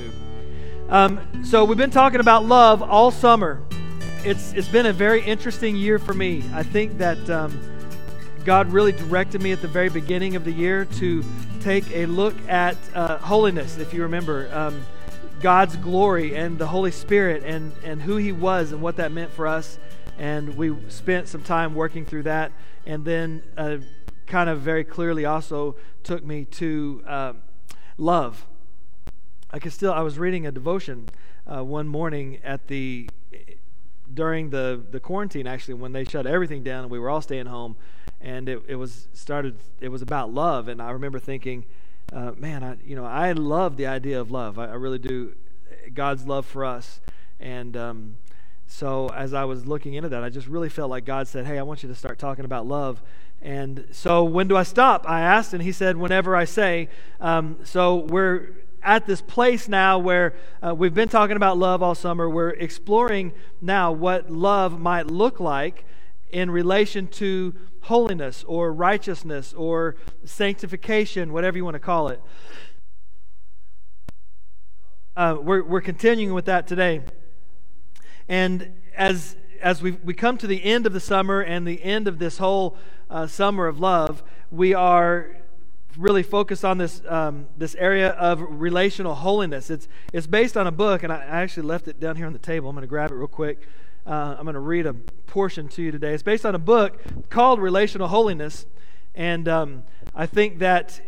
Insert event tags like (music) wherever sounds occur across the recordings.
YouTube. Um, so we've been talking about love all summer. It's it's been a very interesting year for me. I think that um, God really directed me at the very beginning of the year to take a look at uh, holiness. If you remember. Um, God's glory and the Holy Spirit and, and who He was and what that meant for us. And we spent some time working through that. And then, uh, kind of very clearly, also took me to uh, love. I could still, I was reading a devotion uh, one morning at the, during the, the quarantine, actually, when they shut everything down and we were all staying home. And it, it was started, it was about love. And I remember thinking, uh, man, I, you know, I love the idea of love. I, I really do. God's love for us. And um, so as I was looking into that, I just really felt like God said, hey, I want you to start talking about love. And so when do I stop? I asked, and he said, whenever I say. Um, so we're at this place now where uh, we've been talking about love all summer. We're exploring now what love might look like in relation to holiness or righteousness or sanctification, whatever you want to call it. Uh, we're, we're continuing with that today. And as, as we, we come to the end of the summer and the end of this whole uh, summer of love, we are really focused on this, um, this area of relational holiness. It's, it's based on a book, and I actually left it down here on the table. I'm going to grab it real quick. Uh, I'm going to read a portion to you today. It's based on a book called Relational Holiness, and um, I think that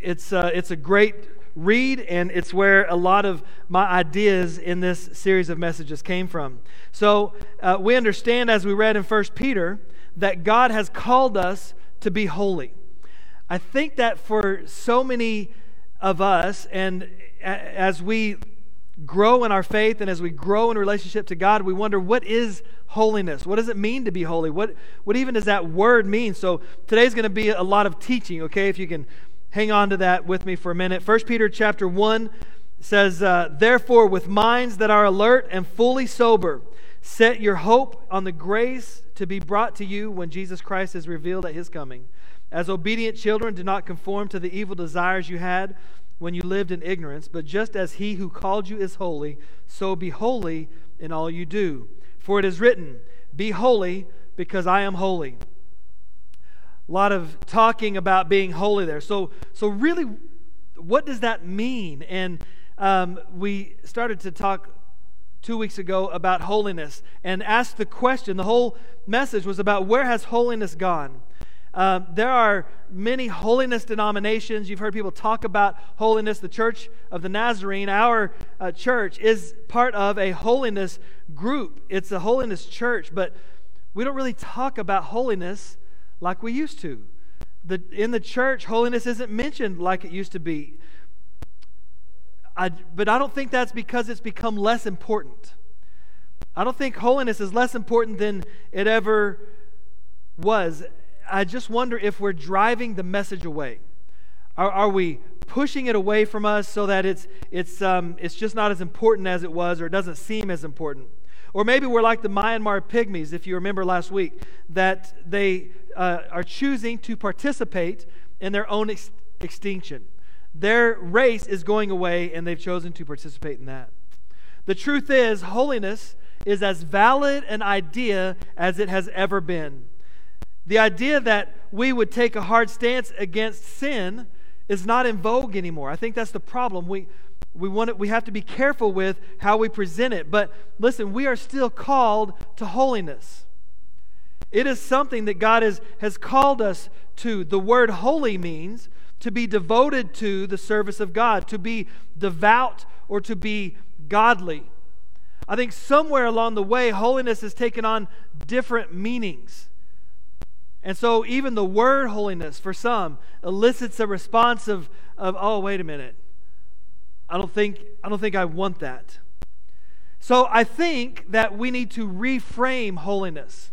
it's uh, it's a great read, and it's where a lot of my ideas in this series of messages came from. So uh, we understand, as we read in First Peter, that God has called us to be holy. I think that for so many of us, and as we grow in our faith and as we grow in relationship to God, we wonder what is holiness? What does it mean to be holy? What, what even does that word mean? So today's going to be a lot of teaching, okay? If you can hang on to that with me for a minute. 1 Peter chapter 1 says, uh, Therefore, with minds that are alert and fully sober, set your hope on the grace to be brought to you when Jesus Christ is revealed at his coming. As obedient children, do not conform to the evil desires you had when you lived in ignorance, but just as he who called you is holy, so be holy in all you do. For it is written, Be holy, because I am holy. A lot of talking about being holy there. So, so really, what does that mean? And um, we started to talk two weeks ago about holiness and asked the question. The whole message was about where has holiness gone? Um, there are many holiness denominations. You've heard people talk about holiness. The Church of the Nazarene, our uh, church, is part of a holiness group. It's a holiness church, but we don't really talk about holiness like we used to. The, in the church, holiness isn't mentioned like it used to be. I, but I don't think that's because it's become less important. I don't think holiness is less important than it ever was I just wonder if we're driving the message away. Are, are we pushing it away from us so that it's, it's, um, it's just not as important as it was or it doesn't seem as important? Or maybe we're like the Myanmar pygmies, if you remember last week, that they uh, are choosing to participate in their own ex- extinction. Their race is going away, and they've chosen to participate in that. The truth is, holiness is as valid an idea as it has ever been. The idea that we would take a hard stance against sin is not in vogue anymore. I think that's the problem. We, we, want it, we have to be careful with how we present it. But listen, we are still called to holiness. It is something that God has, has called us to. The word holy means to be devoted to the service of God, to be devout or to be godly. I think somewhere along the way, holiness has taken on different meanings. And so, even the word holiness for some elicits a response of, of oh, wait a minute. I don't think I don't think I want that. So I think that we need to reframe holiness.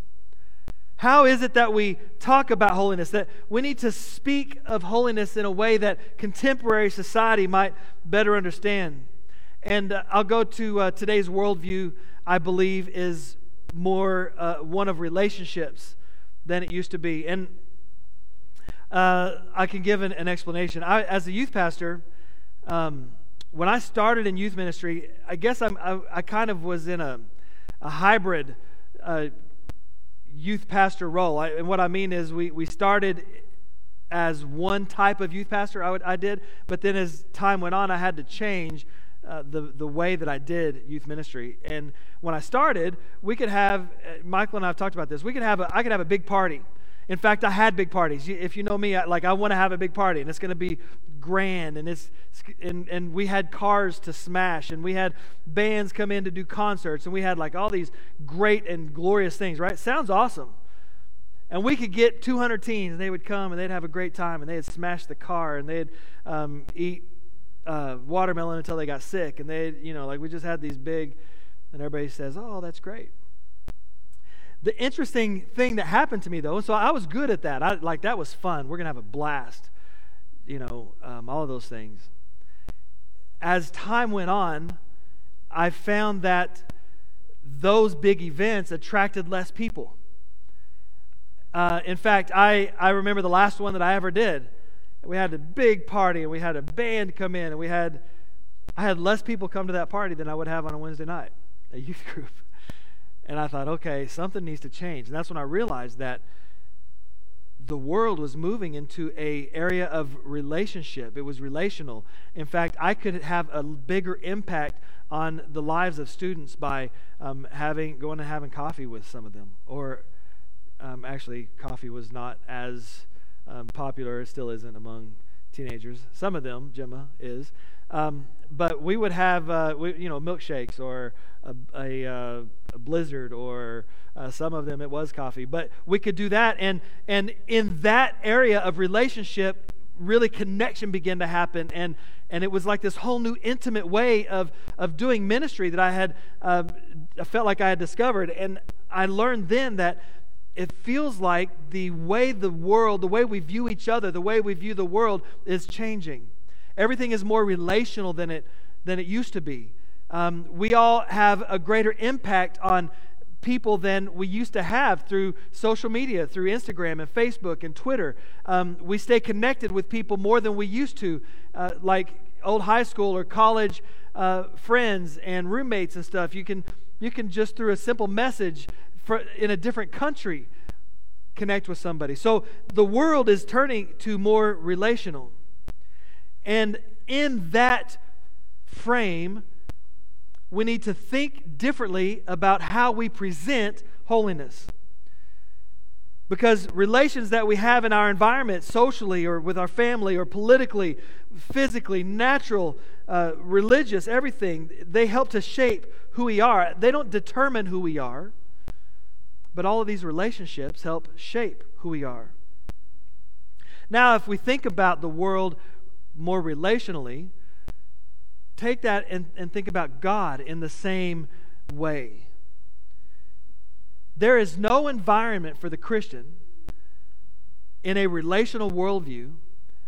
How is it that we talk about holiness? That we need to speak of holiness in a way that contemporary society might better understand. And uh, I'll go to uh, today's worldview, I believe, is more uh, one of relationships than it used to be. And uh, I can give an, an explanation. I, as a youth pastor, um, when I started in youth ministry, I guess I'm, I, I kind of was in a, a hybrid uh, youth pastor role. I, and what I mean is, we, we started as one type of youth pastor, I, would, I did, but then as time went on, I had to change uh, the, the way that I did youth ministry. And when I started, we could have, uh, Michael and I have talked about this, we could have a, I could have a big party. In fact, I had big parties. If you know me, I, like I want to have a big party, and it's going to be grand, and it's and and we had cars to smash, and we had bands come in to do concerts, and we had like all these great and glorious things. Right? Sounds awesome. And we could get 200 teens, and they would come, and they'd have a great time, and they'd smash the car, and they'd um, eat uh, watermelon until they got sick, and they, you know, like we just had these big, and everybody says, "Oh, that's great." The interesting thing that happened to me though, so I was good at that. I like that was fun. We're gonna have a blast, you know, um, all of those things. As time went on, I found that those big events attracted less people. Uh, in fact, I, I remember the last one that I ever did we had a big party and we had a band come in and we had I had less people come to that party than I would have on a Wednesday night, a youth (laughs) group. And I thought, okay, something needs to change. And that's when I realized that the world was moving into a area of relationship. It was relational. In fact, I could have a bigger impact on the lives of students by um, having going and having coffee with some of them. Or um, actually, coffee was not as um, popular. It still isn't among teenagers. Some of them, Gemma is. Um, but we would have, uh, we, you know, milkshakes or a, a, uh, a blizzard or uh, some of them it was coffee. But we could do that, and and in that area of relationship, really connection began to happen, and and it was like this whole new intimate way of of doing ministry that I had, uh, I felt like I had discovered, and I learned then that it feels like the way the world, the way we view each other, the way we view the world is changing. Everything is more relational than it, than it used to be. Um, we all have a greater impact on people than we used to have through social media, through Instagram and Facebook and Twitter. Um, we stay connected with people more than we used to, uh, like old high school or college uh, friends and roommates and stuff. You can you can just through a simple message for, in a different country connect with somebody. So the world is turning to more relational. And in that frame, we need to think differently about how we present holiness. Because relations that we have in our environment, socially or with our family or politically, physically, natural, uh, religious, everything, they help to shape who we are. They don't determine who we are. But all of these relationships help shape who we are. Now, if we think about the world more relationally, take that and, and think about God in the same way. There is no environment for the Christian in a relational worldview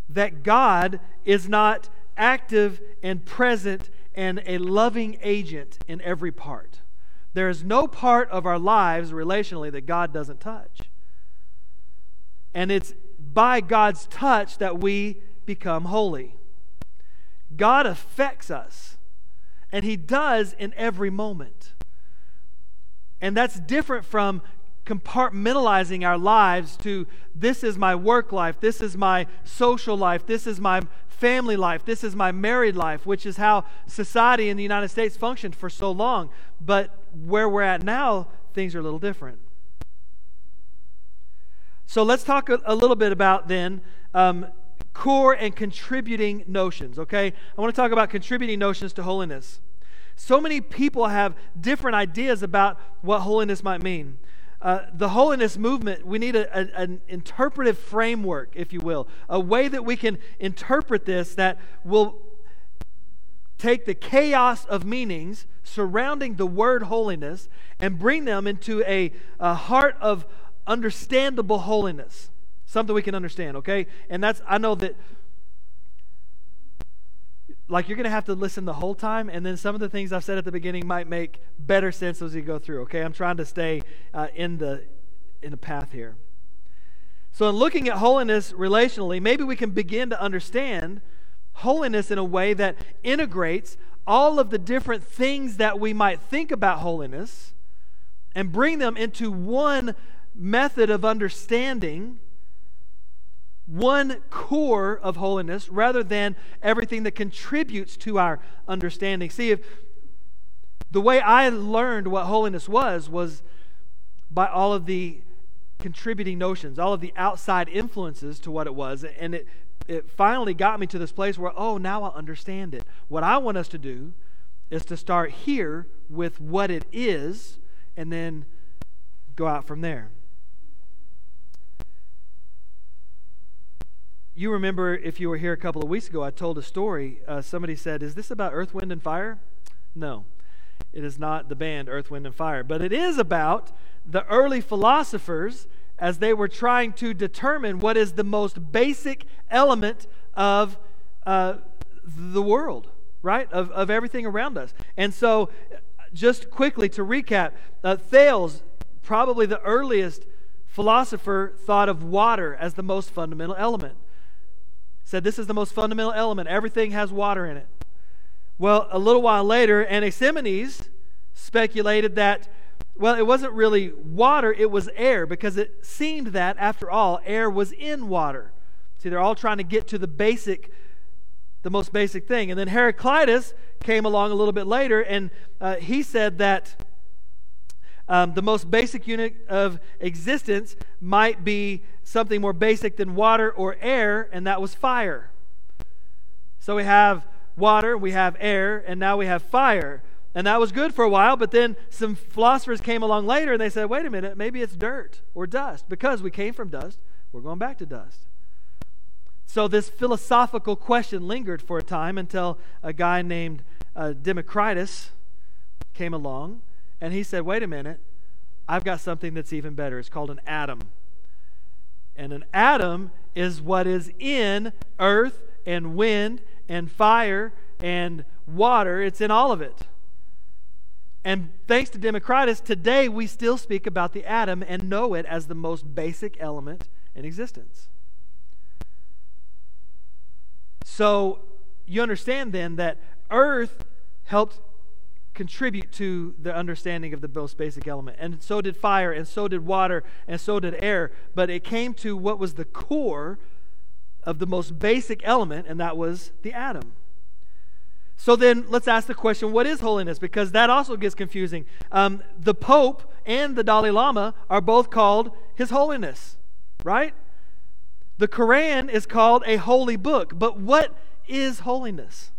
that God is not active and present and a loving agent in every part. There is no part of our lives relationally that God doesn't touch. And it's by God's touch that we become holy. God affects us, and He does in every moment. And that's different from compartmentalizing our lives to this is my work life, this is my social life, this is my family life, this is my married life, which is how society in the United States functioned for so long. But where we're at now, things are a little different. So let's talk a, a little bit about then um, core and contributing notions, okay? I want to talk about contributing notions to holiness. So many people have different ideas about what holiness might mean. Uh, the holiness movement, we need a, a, an interpretive framework, if you will, a way that we can interpret this that will take the chaos of meanings surrounding the word holiness and bring them into a, a heart of understandable holiness. Something we can understand, okay? And that's, I know that, like, you're going to have to listen the whole time, and then some of the things I've said at the beginning might make better sense as you go through, okay? I'm trying to stay uh, in, the, in the path here. So, in looking at holiness relationally, maybe we can begin to understand holiness in a way that integrates all of the different things that we might think about holiness and bring them into one method of understanding, one core of holiness, rather than everything that contributes to our understanding. See, if the way I learned what holiness was, was by all of the contributing notions, all of the outside influences to what it was. And it, it finally got me to this place where, oh, now I understand it. What I want us to do is to start here with what it is and then go out from there. You remember, if you were here a couple of weeks ago, I told a story. Uh, somebody said, Is this about earth, wind, and fire? No, it is not the band Earth, Wind, and Fire, but it is about the early philosophers as they were trying to determine what is the most basic element of uh, the world, right? Of, of everything around us. And so, just quickly to recap, uh, Thales, probably the earliest philosopher, thought of water as the most fundamental element. Said this is the most fundamental element. Everything has water in it. Well, a little while later, Anaximenes speculated that, well, it wasn't really water, it was air, because it seemed that, after all, air was in water. See, they're all trying to get to the basic the most basic thing. And then Heraclitus came along a little bit later, and uh, he said that um, the most basic unit of existence might be something more basic than water or air, and that was fire. So we have water, we have air, and now we have fire. And that was good for a while, but then some philosophers came along later and they said, wait a minute, maybe it's dirt or dust. Because we came from dust, we're going back to dust. So this philosophical question lingered for a time until a guy named uh, Democritus came along and he said, Wait a minute, I've got something that's even better. It's called an atom. And an atom is what is in earth and wind and fire and water, it's in all of it. And thanks to Democritus, today we still speak about the atom and know it as the most basic element in existence. So you understand then that earth helped contribute to the understanding of the most basic element. And so did fire, and so did water, and so did air. But it came to what was the core of the most basic element, and that was the atom. So then let's ask the question what is holiness? Because that also gets confusing. Um, the Pope and the Dalai Lama are both called His Holiness, right? The Quran is called a holy book, but what is holiness?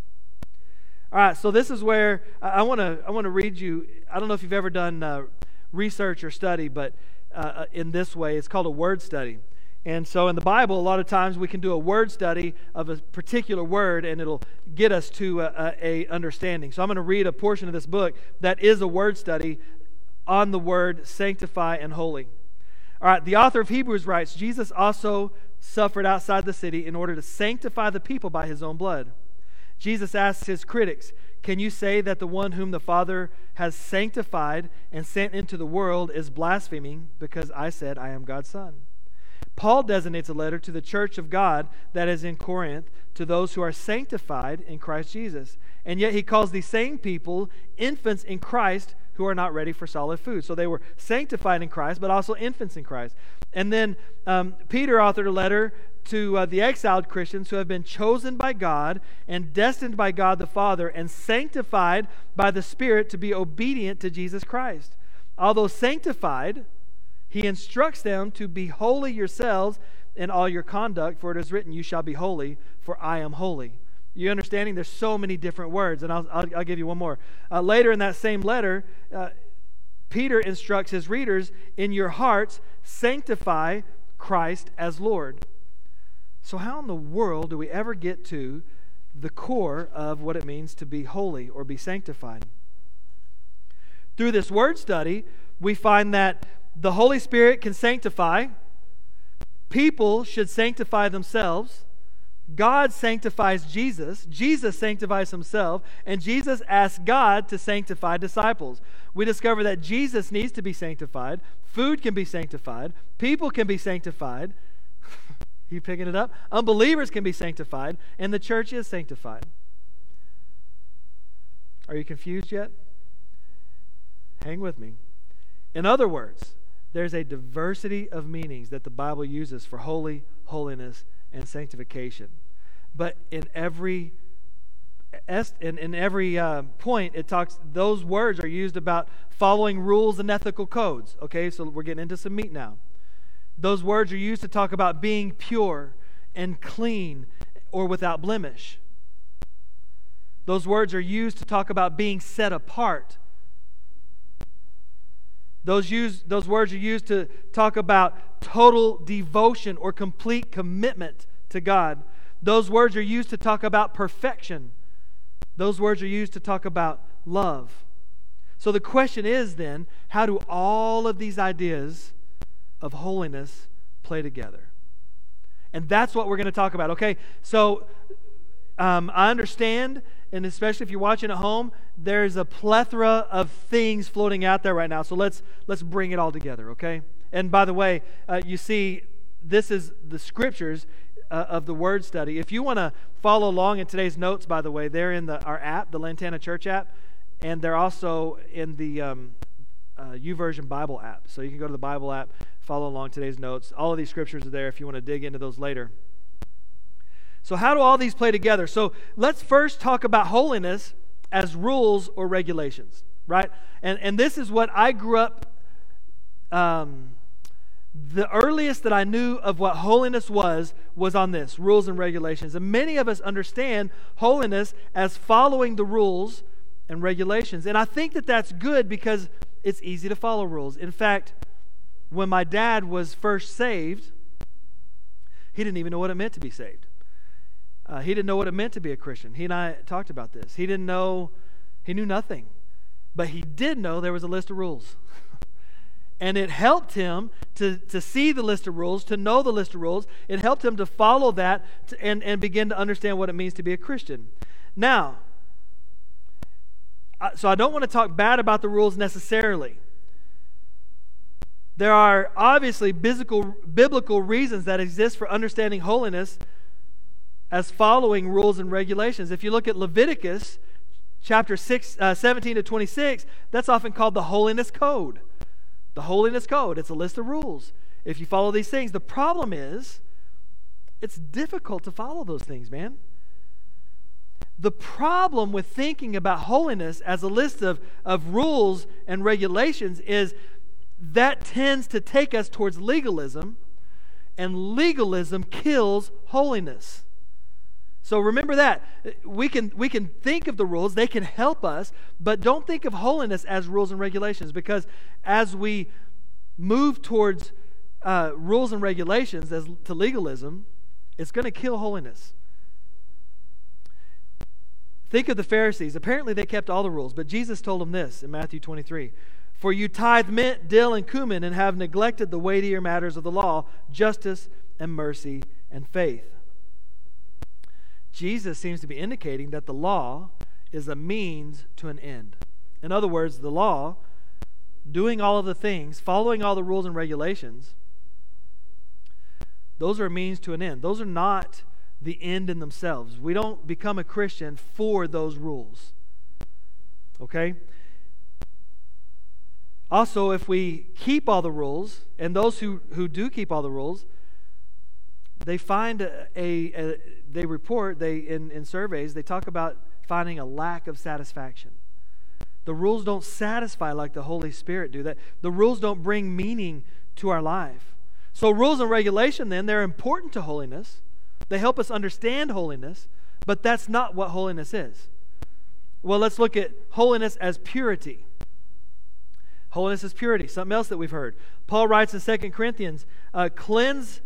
All right, so this is where I want to I want to read you. I don't know if you've ever done uh, research or study, but uh, uh, in this way, it's called a word study. And so in the Bible, a lot of times we can do a word study of a particular word, and it'll get us to a, a understanding. So I'm going to read a portion of this book that is a word study on the word sanctify and holy. All right, the author of Hebrews writes Jesus also suffered outside the city in order to sanctify the people by his own blood. Jesus asks his critics, Can you say that the one whom the Father has sanctified and sent into the world is blaspheming because I said I am God's Son? Paul designates a letter to the church of God that is in Corinth to those who are sanctified in Christ Jesus. And yet he calls these same people infants in Christ who are not ready for solid food. So they were sanctified in Christ, but also infants in Christ. And then um, Peter authored a letter to uh, the exiled Christians who have been chosen by God and destined by God the Father and sanctified by the Spirit to be obedient to Jesus Christ. Although sanctified, he instructs them to be holy yourselves in all your conduct, for it is written, You shall be holy, for I am holy. You understanding? There's so many different words, and I'll, I'll, I'll give you one more. Uh, later in that same letter, uh, Peter instructs his readers, In your hearts, sanctify Christ as Lord. So, how in the world do we ever get to the core of what it means to be holy or be sanctified? Through this word study, we find that the Holy Spirit can sanctify, people should sanctify themselves God sanctifies Jesus, Jesus sanctifies himself, and Jesus asks God to sanctify disciples. We discover that Jesus needs to be sanctified, food can be sanctified, people can be sanctified. (laughs) You picking it up? Unbelievers can be sanctified, and the church is sanctified. Are you confused yet? Hang with me. In other words, there's a diversity of meanings that the Bible uses for holy, holiness, and sanctification. But in every in, in every uh, point, it talks. Those words are used about following rules and ethical codes. Okay, so we're getting into some meat now. Those words are used to talk about being pure and clean or without blemish. Those words are used to talk about being set apart. Those, use, those words are used to talk about total devotion or complete commitment to God. Those words are used to talk about perfection. Those words are used to talk about love. So the question is then how do all of these ideas of holiness play together? And that's what we're going to talk about. Okay, so um, I understand, and especially if you're watching at home, there's a plethora of things floating out there right now. So let's let's bring it all together. Okay. And by the way, uh, you see, this is the scriptures uh, of the word study. If you want to follow along in today's notes, by the way, they're in the, our app, the Lantana Church app, and they're also in the um, uh, YouVersion Bible app. So you can go to the Bible app, follow along today's notes. All of these scriptures are there if you want to dig into those later. So, how do all these play together? So, let's first talk about holiness as rules or regulations, right? And, and this is what I grew up, um, the earliest that I knew of what holiness was, was on this rules and regulations. And many of us understand holiness as following the rules and regulations. And I think that that's good because it's easy to follow rules. In fact, when my dad was first saved, he didn't even know what it meant to be saved. Uh, he didn't know what it meant to be a Christian. He and I talked about this. He didn't know, he knew nothing. But he did know there was a list of rules. (laughs) and it helped him to, to see the list of rules, to know the list of rules. It helped him to follow that to, and, and begin to understand what it means to be a Christian. Now, so I don't want to talk bad about the rules necessarily. There are obviously biblical, biblical reasons that exist for understanding holiness as following rules and regulations. If you look at Leviticus chapter 6, uh, 17 to 26, that's often called the Holiness Code. The Holiness Code, it's a list of rules. If you follow these things, the problem is it's difficult to follow those things, man. The problem with thinking about holiness as a list of, of rules and regulations is that tends to take us towards legalism, and legalism kills holiness. So remember that. We can, we can think of the rules, they can help us, but don't think of holiness as rules and regulations because as we move towards uh, rules and regulations as to legalism, it's going to kill holiness. Think of the Pharisees. Apparently, they kept all the rules, but Jesus told them this in Matthew 23 For you tithe mint, dill, and cumin, and have neglected the weightier matters of the law, justice, and mercy, and faith. Jesus seems to be indicating that the law is a means to an end. In other words, the law, doing all of the things, following all the rules and regulations, those are a means to an end. Those are not the end in themselves. We don't become a Christian for those rules. Okay? Also, if we keep all the rules, and those who, who do keep all the rules, they find a, a, a they report they in, in surveys they talk about finding a lack of satisfaction. The rules don't satisfy like the holy spirit do. That the rules don't bring meaning to our life. So rules and regulation then they're important to holiness. They help us understand holiness but that's not what holiness is. Well let's look at holiness as purity. Holiness is purity something else that we've heard. Paul writes in 2 corinthians uh, cleanse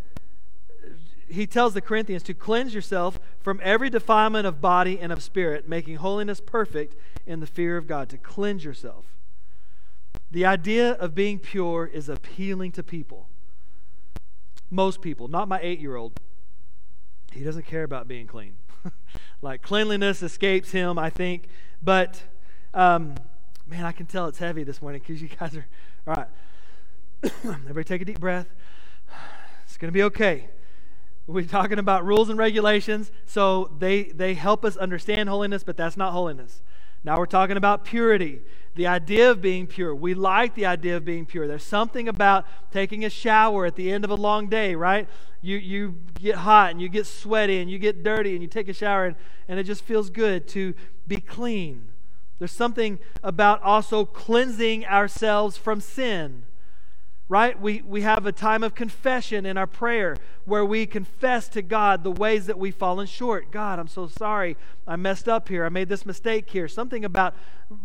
he tells the Corinthians to cleanse yourself from every defilement of body and of spirit, making holiness perfect in the fear of God, to cleanse yourself. The idea of being pure is appealing to people. Most people, not my eight year old. He doesn't care about being clean. (laughs) like cleanliness escapes him, I think. But um, man, I can tell it's heavy this morning because you guys are all right. (coughs) Everybody take a deep breath. It's going to be okay. We're talking about rules and regulations, so they, they help us understand holiness, but that's not holiness. Now we're talking about purity, the idea of being pure. We like the idea of being pure. There's something about taking a shower at the end of a long day, right? You, you get hot and you get sweaty and you get dirty and you take a shower and, and it just feels good to be clean. There's something about also cleansing ourselves from sin right? We, we have a time of confession in our prayer where we confess to God the ways that we've fallen short. God, I'm so sorry. I messed up here. I made this mistake here. Something about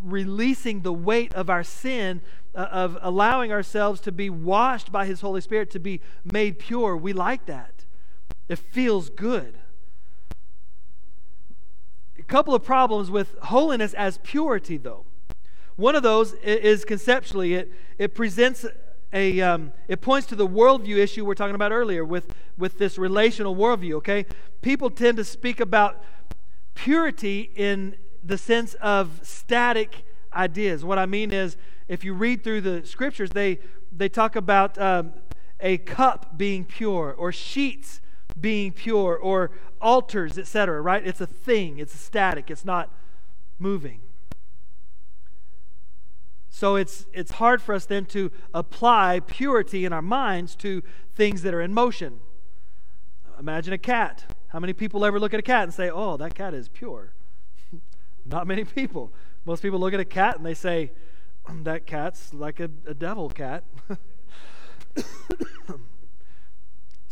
releasing the weight of our sin, uh, of allowing ourselves to be washed by His Holy Spirit, to be made pure. We like that. It feels good. A couple of problems with holiness as purity, though. One of those is conceptually, it, it presents a um, it points to the worldview issue we're talking about earlier with with this relational worldview okay? People tend to speak about purity in the sense of static ideas. What i mean is if you read through the scriptures they they talk about um, a cup being pure or sheets being pure or altars etc right? It's a thing. It's static. It's not moving so it's, it's hard for us then to apply purity in our minds to things that are in motion. Imagine a cat. How many people ever look at a cat and say, oh, that cat is pure? Not many people. Most people look at a cat and they say, that cat's like a, a devil cat.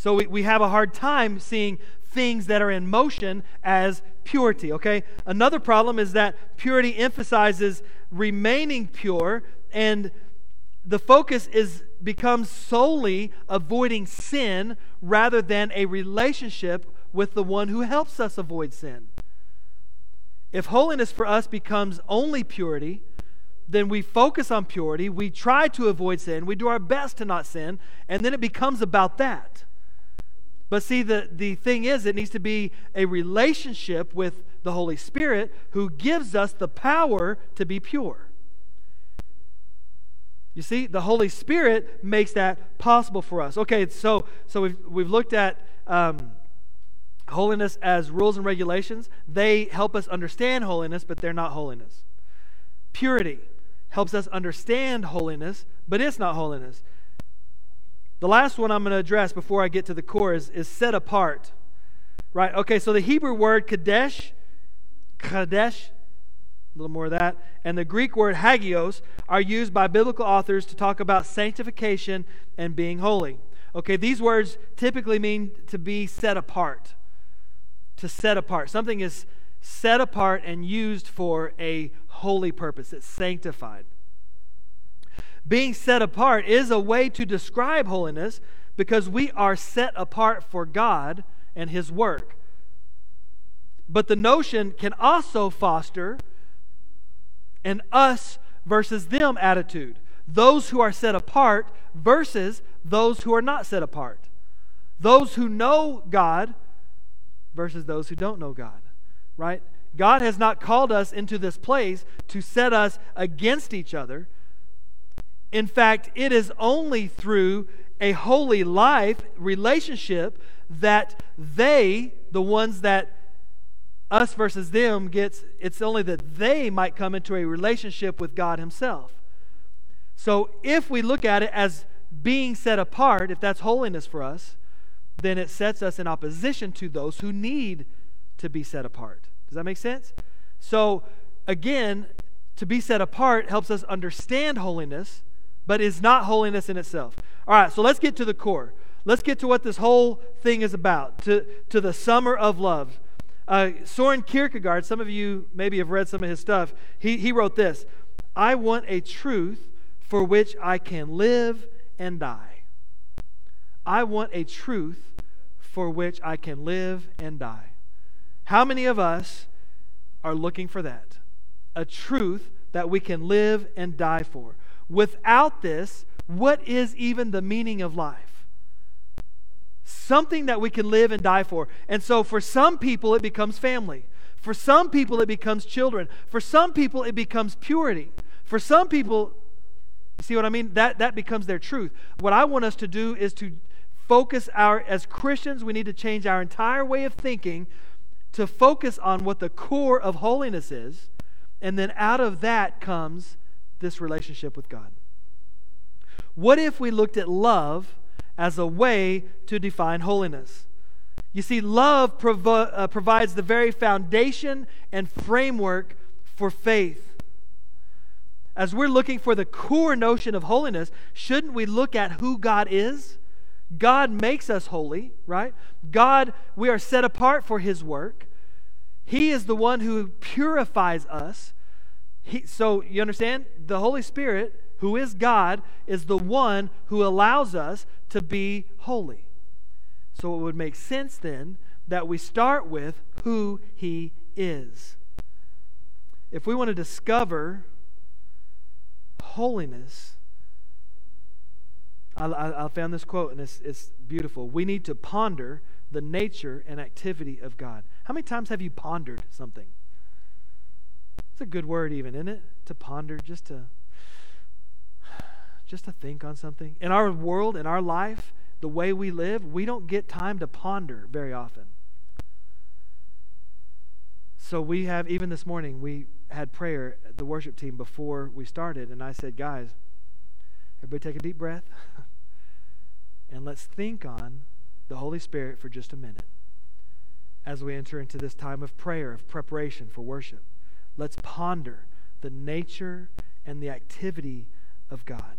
So we, we have a hard time seeing things that are in motion as purity, okay? Another problem is that purity emphasizes remaining pure and the focus is becomes solely avoiding sin rather than a relationship with the one who helps us avoid sin. If holiness for us becomes only purity, then we focus on purity, we try to avoid sin, we do our best to not sin, and then it becomes about that. But see, the, the thing is, it needs to be a relationship with the Holy Spirit who gives us the power to be pure. You see, the Holy Spirit makes that possible for us. Okay, so so we've we've looked at um, holiness as rules and regulations. They help us understand holiness, but they're not holiness. Purity helps us understand holiness, but it's not holiness. The last one I'm going to address before I get to the core is, is set apart. Right? Okay, so the Hebrew word kadesh, kadesh, a little more of that, and the Greek word hagios are used by biblical authors to talk about sanctification and being holy. Okay, these words typically mean to be set apart. To set apart. Something is set apart and used for a holy purpose, it's sanctified. Being set apart is a way to describe holiness because we are set apart for God and His work. But the notion can also foster an us versus them attitude. Those who are set apart versus those who are not set apart. Those who know God versus those who don't know God, right? God has not called us into this place to set us against each other, in fact, it is only through a holy life relationship that they, the ones that us versus them gets, it's only that they might come into a relationship with God Himself. So if we look at it as being set apart, if that's holiness for us, then it sets us in opposition to those who need to be set apart. Does that make sense? So again, to be set apart helps us understand holiness but is not holiness in itself. All right, so let's get to the core. Let's get to what this whole thing is about, to, to the summer of love. Uh, Soren Kierkegaard, some of you maybe have read some of his stuff, he, he wrote this I want a truth for which I can live and die. I want a truth for which I can live and die. How many of us are looking for that? A truth that we can live and die for. Without this, what is even the meaning of life? Something that we can live and die for. And so, for some people, it becomes family. For some people, it becomes children. For some people, it becomes purity. For some people, you see what I mean? That, that becomes their truth. What I want us to do is to focus our, as Christians, we need to change our entire way of thinking to focus on what the core of holiness is. And then out of that comes this relationship with God. What if we looked at love as a way to define holiness? You see, love provo- uh, provides the very foundation and framework for faith. As we're looking for the core notion of holiness, shouldn't we look at who God is? God makes us holy, right? God, we are set apart for His work. He is the one who purifies us. He, so, you understand? The Holy Spirit, who is God, is the one who allows us to be holy. So, it would make sense then that we start with who He is. If we want to discover holiness, I, I, I found this quote and it's, it's beautiful. We need to ponder the nature and activity of God. How many times have you pondered something? It's a good word, even, isn't it? To ponder, just to just to think on something. In our world, in our life, the way we live, we don't get time to ponder very often. So we have, even this morning, we had prayer, the worship team, before we started, and I said, guys, everybody take a deep breath (laughs) and let's think on the Holy Spirit for just a minute as we enter into this time of prayer, of preparation for worship. Let's ponder the nature and the activity of God.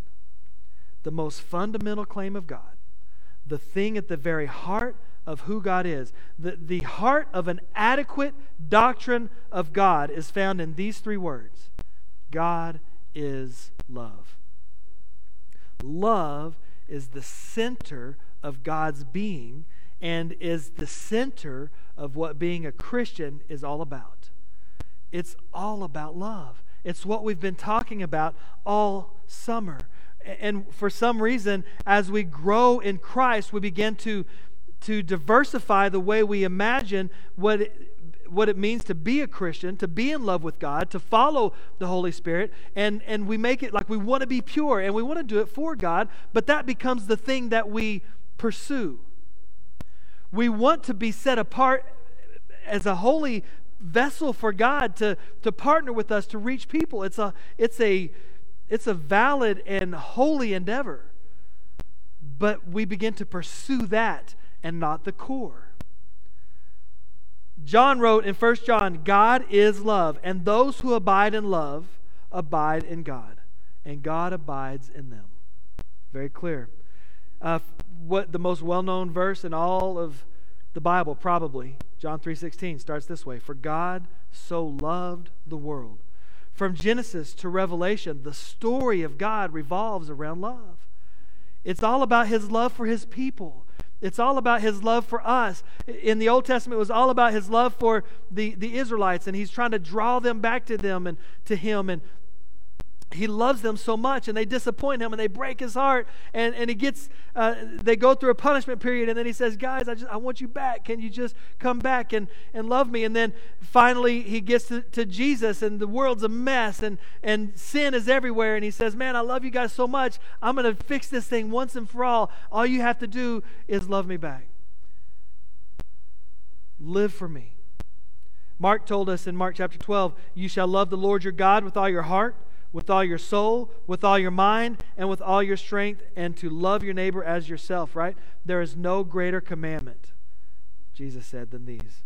The most fundamental claim of God, the thing at the very heart of who God is. The, the heart of an adequate doctrine of God is found in these three words God is love. Love is the center of God's being and is the center of what being a Christian is all about. It's all about love. It's what we've been talking about all summer. And for some reason, as we grow in Christ, we begin to to diversify the way we imagine what it, what it means to be a Christian, to be in love with God, to follow the Holy Spirit, and, and we make it like we want to be pure and we want to do it for God, but that becomes the thing that we pursue. We want to be set apart as a holy vessel for God to, to partner with us to reach people. It's a, it's a, it's a valid and holy endeavor. But we begin to pursue that and not the core. John wrote in 1 John, God is love, and those who abide in love abide in God, and God abides in them. Very clear. Uh, what the most well-known verse in all of the Bible, probably John 3:16, starts this way: "For God so loved the world." From Genesis to Revelation, the story of God revolves around love. It's all about His love for His people. It's all about his love for us. In the Old Testament, it was all about his love for the, the Israelites, and he's trying to draw them back to them and to him. And he loves them so much and they disappoint him and they break his heart and, and he gets uh, they go through a punishment period and then he says guys i just i want you back. Can you just come back and, and love me? And then finally he gets to, to jesus and the world's a mess and, and sin is everywhere and he says man i love you guys so much. I'm going to fix this thing once and for all. All you have to do is love me back. Live for me. Mark told us in mark chapter 12 you shall love the lord your god with all your heart with all your soul, with all your mind, and with all your strength, and to love your neighbor as yourself, right? There is no greater commandment, Jesus said, than these.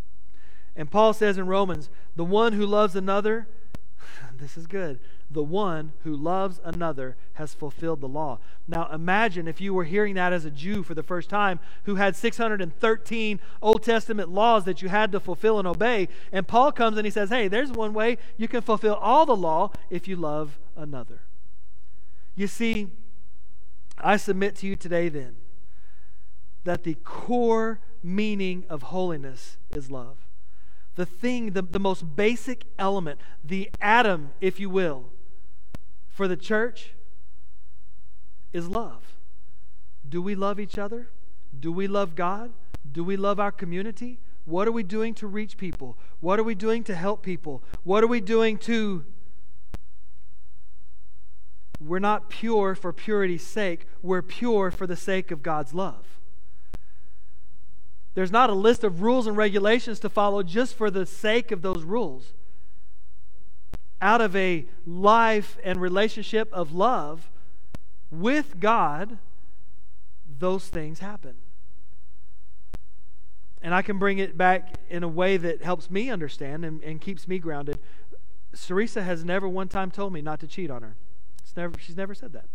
And Paul says in Romans, the one who loves another, (laughs) this is good, the one who loves another has fulfilled the law. Now imagine if you were hearing that as a Jew for the first time who had 613 Old Testament laws that you had to fulfill and obey. And Paul comes and he says, Hey, there's one way you can fulfill all the law if you love another. You see, I submit to you today then that the core meaning of holiness is love. The thing, the, the most basic element, the atom, if you will, for the church is love. Do we love each other? Do we love God? Do we love our community? What are we doing to reach people? What are we doing to help people? What are we doing to. We're not pure for purity's sake, we're pure for the sake of God's love. There's not a list of rules and regulations to follow just for the sake of those rules. Out of a life and relationship of love with God, those things happen. And I can bring it back in a way that helps me understand and, and keeps me grounded. Sarisa has never one time told me not to cheat on her. It's never, she's never said that.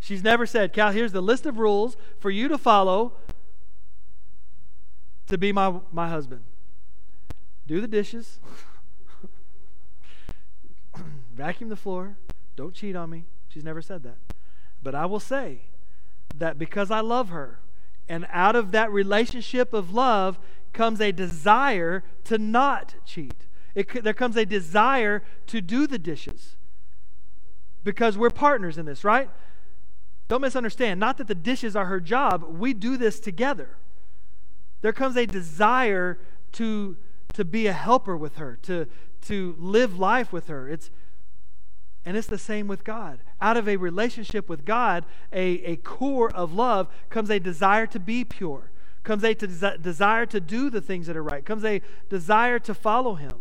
She's never said, Cal, here's the list of rules for you to follow to be my, my husband. Do the dishes, (clears throat) vacuum the floor, don't cheat on me. She's never said that. But I will say that because I love her, and out of that relationship of love comes a desire to not cheat. It, there comes a desire to do the dishes because we're partners in this, right? Don't misunderstand. Not that the dishes are her job, we do this together. There comes a desire to, to be a helper with her, to, to live life with her. It's, and it's the same with God. Out of a relationship with God, a, a core of love, comes a desire to be pure, comes a desire to do the things that are right, comes a desire to follow Him.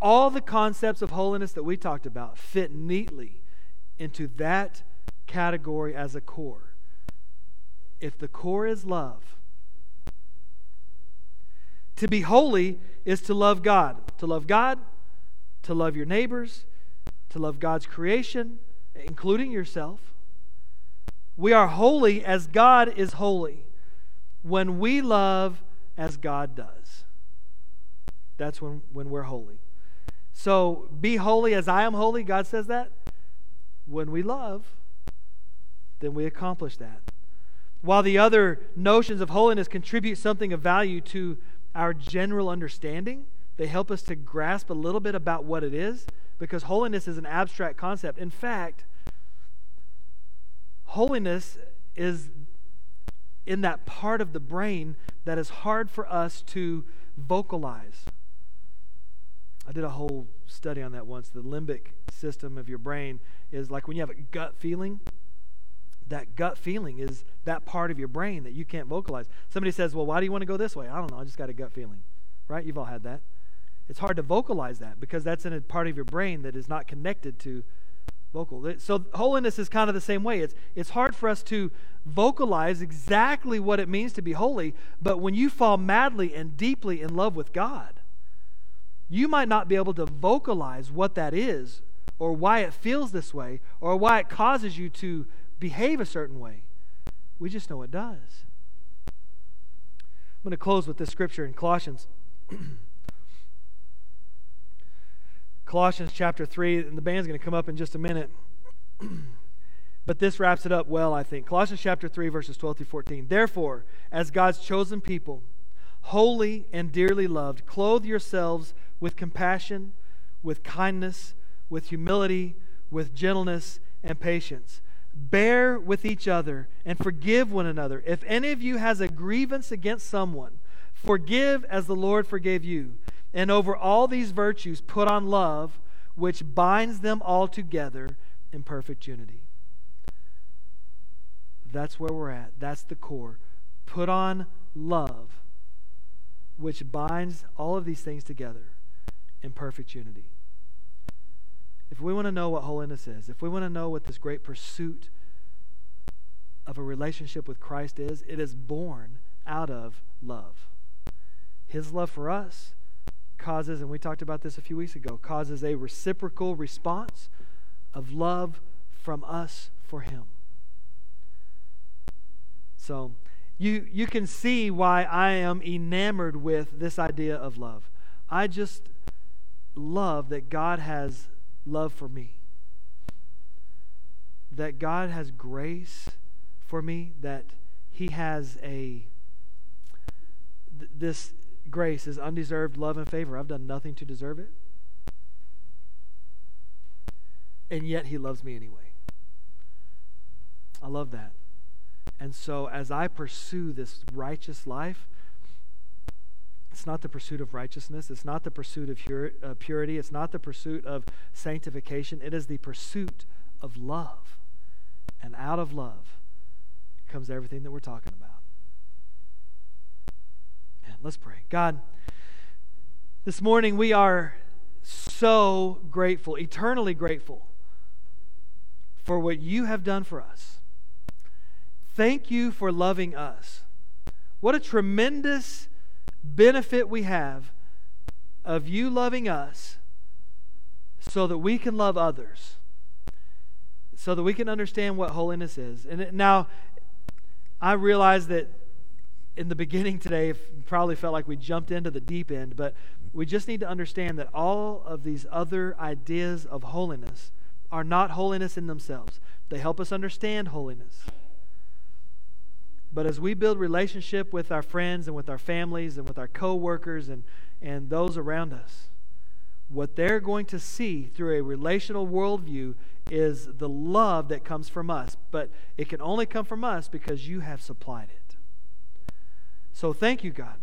All the concepts of holiness that we talked about fit neatly into that category as a core. If the core is love, to be holy is to love God. To love God, to love your neighbors, to love God's creation, including yourself. We are holy as God is holy when we love as God does. That's when, when we're holy. So be holy as I am holy. God says that. When we love, then we accomplish that. While the other notions of holiness contribute something of value to our general understanding. They help us to grasp a little bit about what it is because holiness is an abstract concept. In fact, holiness is in that part of the brain that is hard for us to vocalize. I did a whole study on that once. The limbic system of your brain is like when you have a gut feeling that gut feeling is that part of your brain that you can't vocalize. Somebody says, Well, why do you want to go this way? I don't know. I just got a gut feeling. Right? You've all had that. It's hard to vocalize that because that's in a part of your brain that is not connected to vocal. So holiness is kind of the same way. It's it's hard for us to vocalize exactly what it means to be holy, but when you fall madly and deeply in love with God, you might not be able to vocalize what that is or why it feels this way or why it causes you to behave a certain way. We just know it does. I'm going to close with this scripture in Colossians. (clears throat) Colossians chapter 3, and the band's going to come up in just a minute. (clears throat) but this wraps it up well, I think. Colossians chapter 3, verses 12 through 14. Therefore, as God's chosen people, holy and dearly loved, clothe yourselves with compassion, with kindness, with humility, with gentleness, and patience Bear with each other and forgive one another. If any of you has a grievance against someone, forgive as the Lord forgave you. And over all these virtues, put on love, which binds them all together in perfect unity. That's where we're at. That's the core. Put on love, which binds all of these things together in perfect unity. If we want to know what holiness is, if we want to know what this great pursuit of a relationship with Christ is, it is born out of love. His love for us causes, and we talked about this a few weeks ago, causes a reciprocal response of love from us for Him. So, you, you can see why I am enamored with this idea of love. I just love that God has love for me. That God has grace for me, that He has a, th- this grace is undeserved love and favor. I've done nothing to deserve it. And yet He loves me anyway. I love that. And so as I pursue this righteous life, it's not the pursuit of righteousness. It's not the pursuit of uh, purity. It's not the pursuit of sanctification. It is the pursuit of love. And out of love comes everything that we're talking about. Man, let's pray. God, this morning we are so grateful, eternally grateful for what you have done for us. Thank you for loving us. What a tremendous benefit we have of you loving us so that we can love others, so that we can understand what holiness is. And now, I realize that in the beginning today, probably felt like we jumped into the deep end, but we just need to understand that all of these other ideas of holiness are not holiness in themselves. They help us understand holiness. But as we build relationship with our friends and with our families and with our coworkers and, and those around us, what they're going to see through a relational worldview is the love that comes from us. But it can only come from us because you have supplied it. So thank you, God.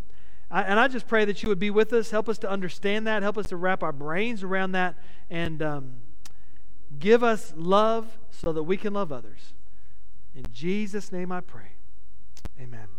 I, and I just pray that you would be with us, help us to understand that, help us to wrap our brains around that, and um, give us love so that we can love others. In Jesus' name I pray. Amen.